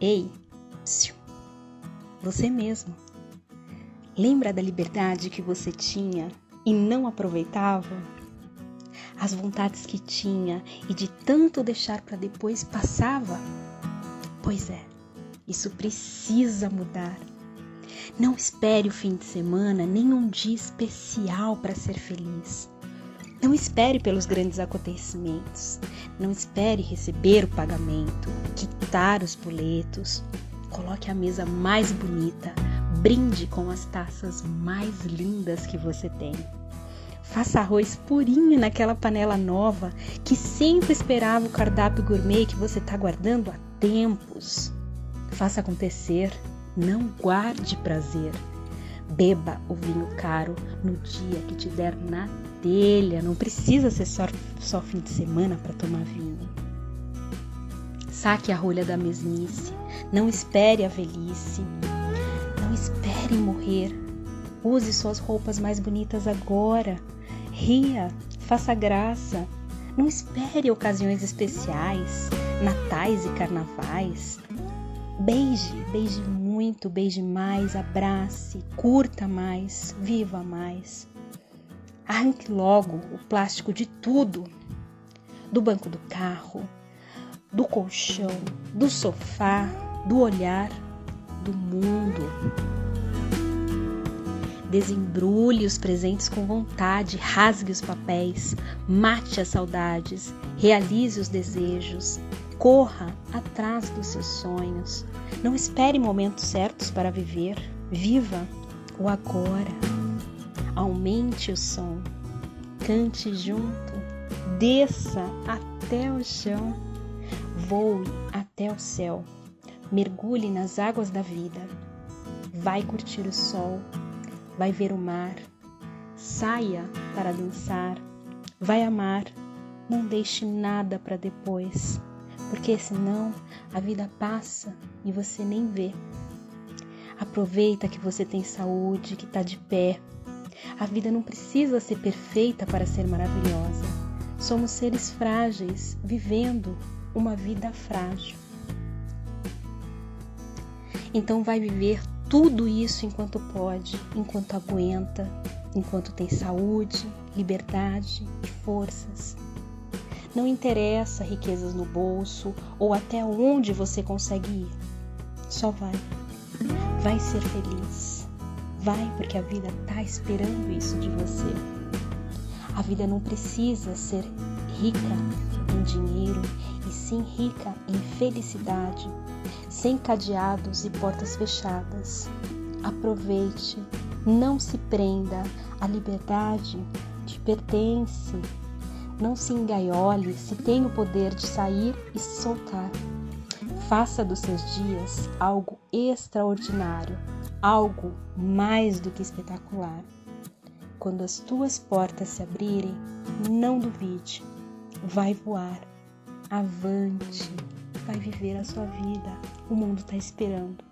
Ei, você mesmo. Lembra da liberdade que você tinha e não aproveitava? As vontades que tinha e de tanto deixar para depois passava? Pois é, isso precisa mudar. Não espere o fim de semana nem um dia especial para ser feliz. Não espere pelos grandes acontecimentos. Não espere receber o pagamento, quitar os boletos. Coloque a mesa mais bonita, brinde com as taças mais lindas que você tem. Faça arroz purinho naquela panela nova que sempre esperava o cardápio gourmet que você está guardando há tempos. Faça acontecer, não guarde prazer. Beba o vinho caro no dia que te der na telha, não precisa ser só, só fim de semana para tomar vinho. Saque a rolha da mesmice, não espere a velhice, não espere morrer. Use suas roupas mais bonitas agora. Ria, faça graça. Não espere ocasiões especiais, natais e carnavais. Beije, beije muito, beije mais, abrace, curta mais, viva mais. Arranque logo o plástico de tudo: do banco do carro, do colchão, do sofá, do olhar, do mundo. Desembrulhe os presentes com vontade, rasgue os papéis, mate as saudades, realize os desejos, corra atrás dos seus sonhos. Não espere momentos certos para viver, viva o agora. Aumente o som, cante junto, desça até o chão, voe até o céu, mergulhe nas águas da vida. Vai curtir o sol, vai ver o mar, saia para dançar, vai amar, não deixe nada para depois, porque senão a vida passa e você nem vê. Aproveita que você tem saúde, que está de pé. A vida não precisa ser perfeita para ser maravilhosa. Somos seres frágeis, vivendo uma vida frágil. Então vai viver tudo isso enquanto pode, enquanto aguenta, enquanto tem saúde, liberdade e forças. Não interessa riquezas no bolso ou até onde você consegue ir. Só vai. Vai ser feliz. Vai porque a vida está esperando isso de você. A vida não precisa ser rica em dinheiro e sim rica em felicidade, sem cadeados e portas fechadas. Aproveite, não se prenda, a liberdade te pertence. Não se engaiole se tem o poder de sair e se soltar. Faça dos seus dias algo extraordinário, algo mais do que espetacular. Quando as tuas portas se abrirem, não duvide, vai voar, avante, vai viver a sua vida. O mundo está esperando.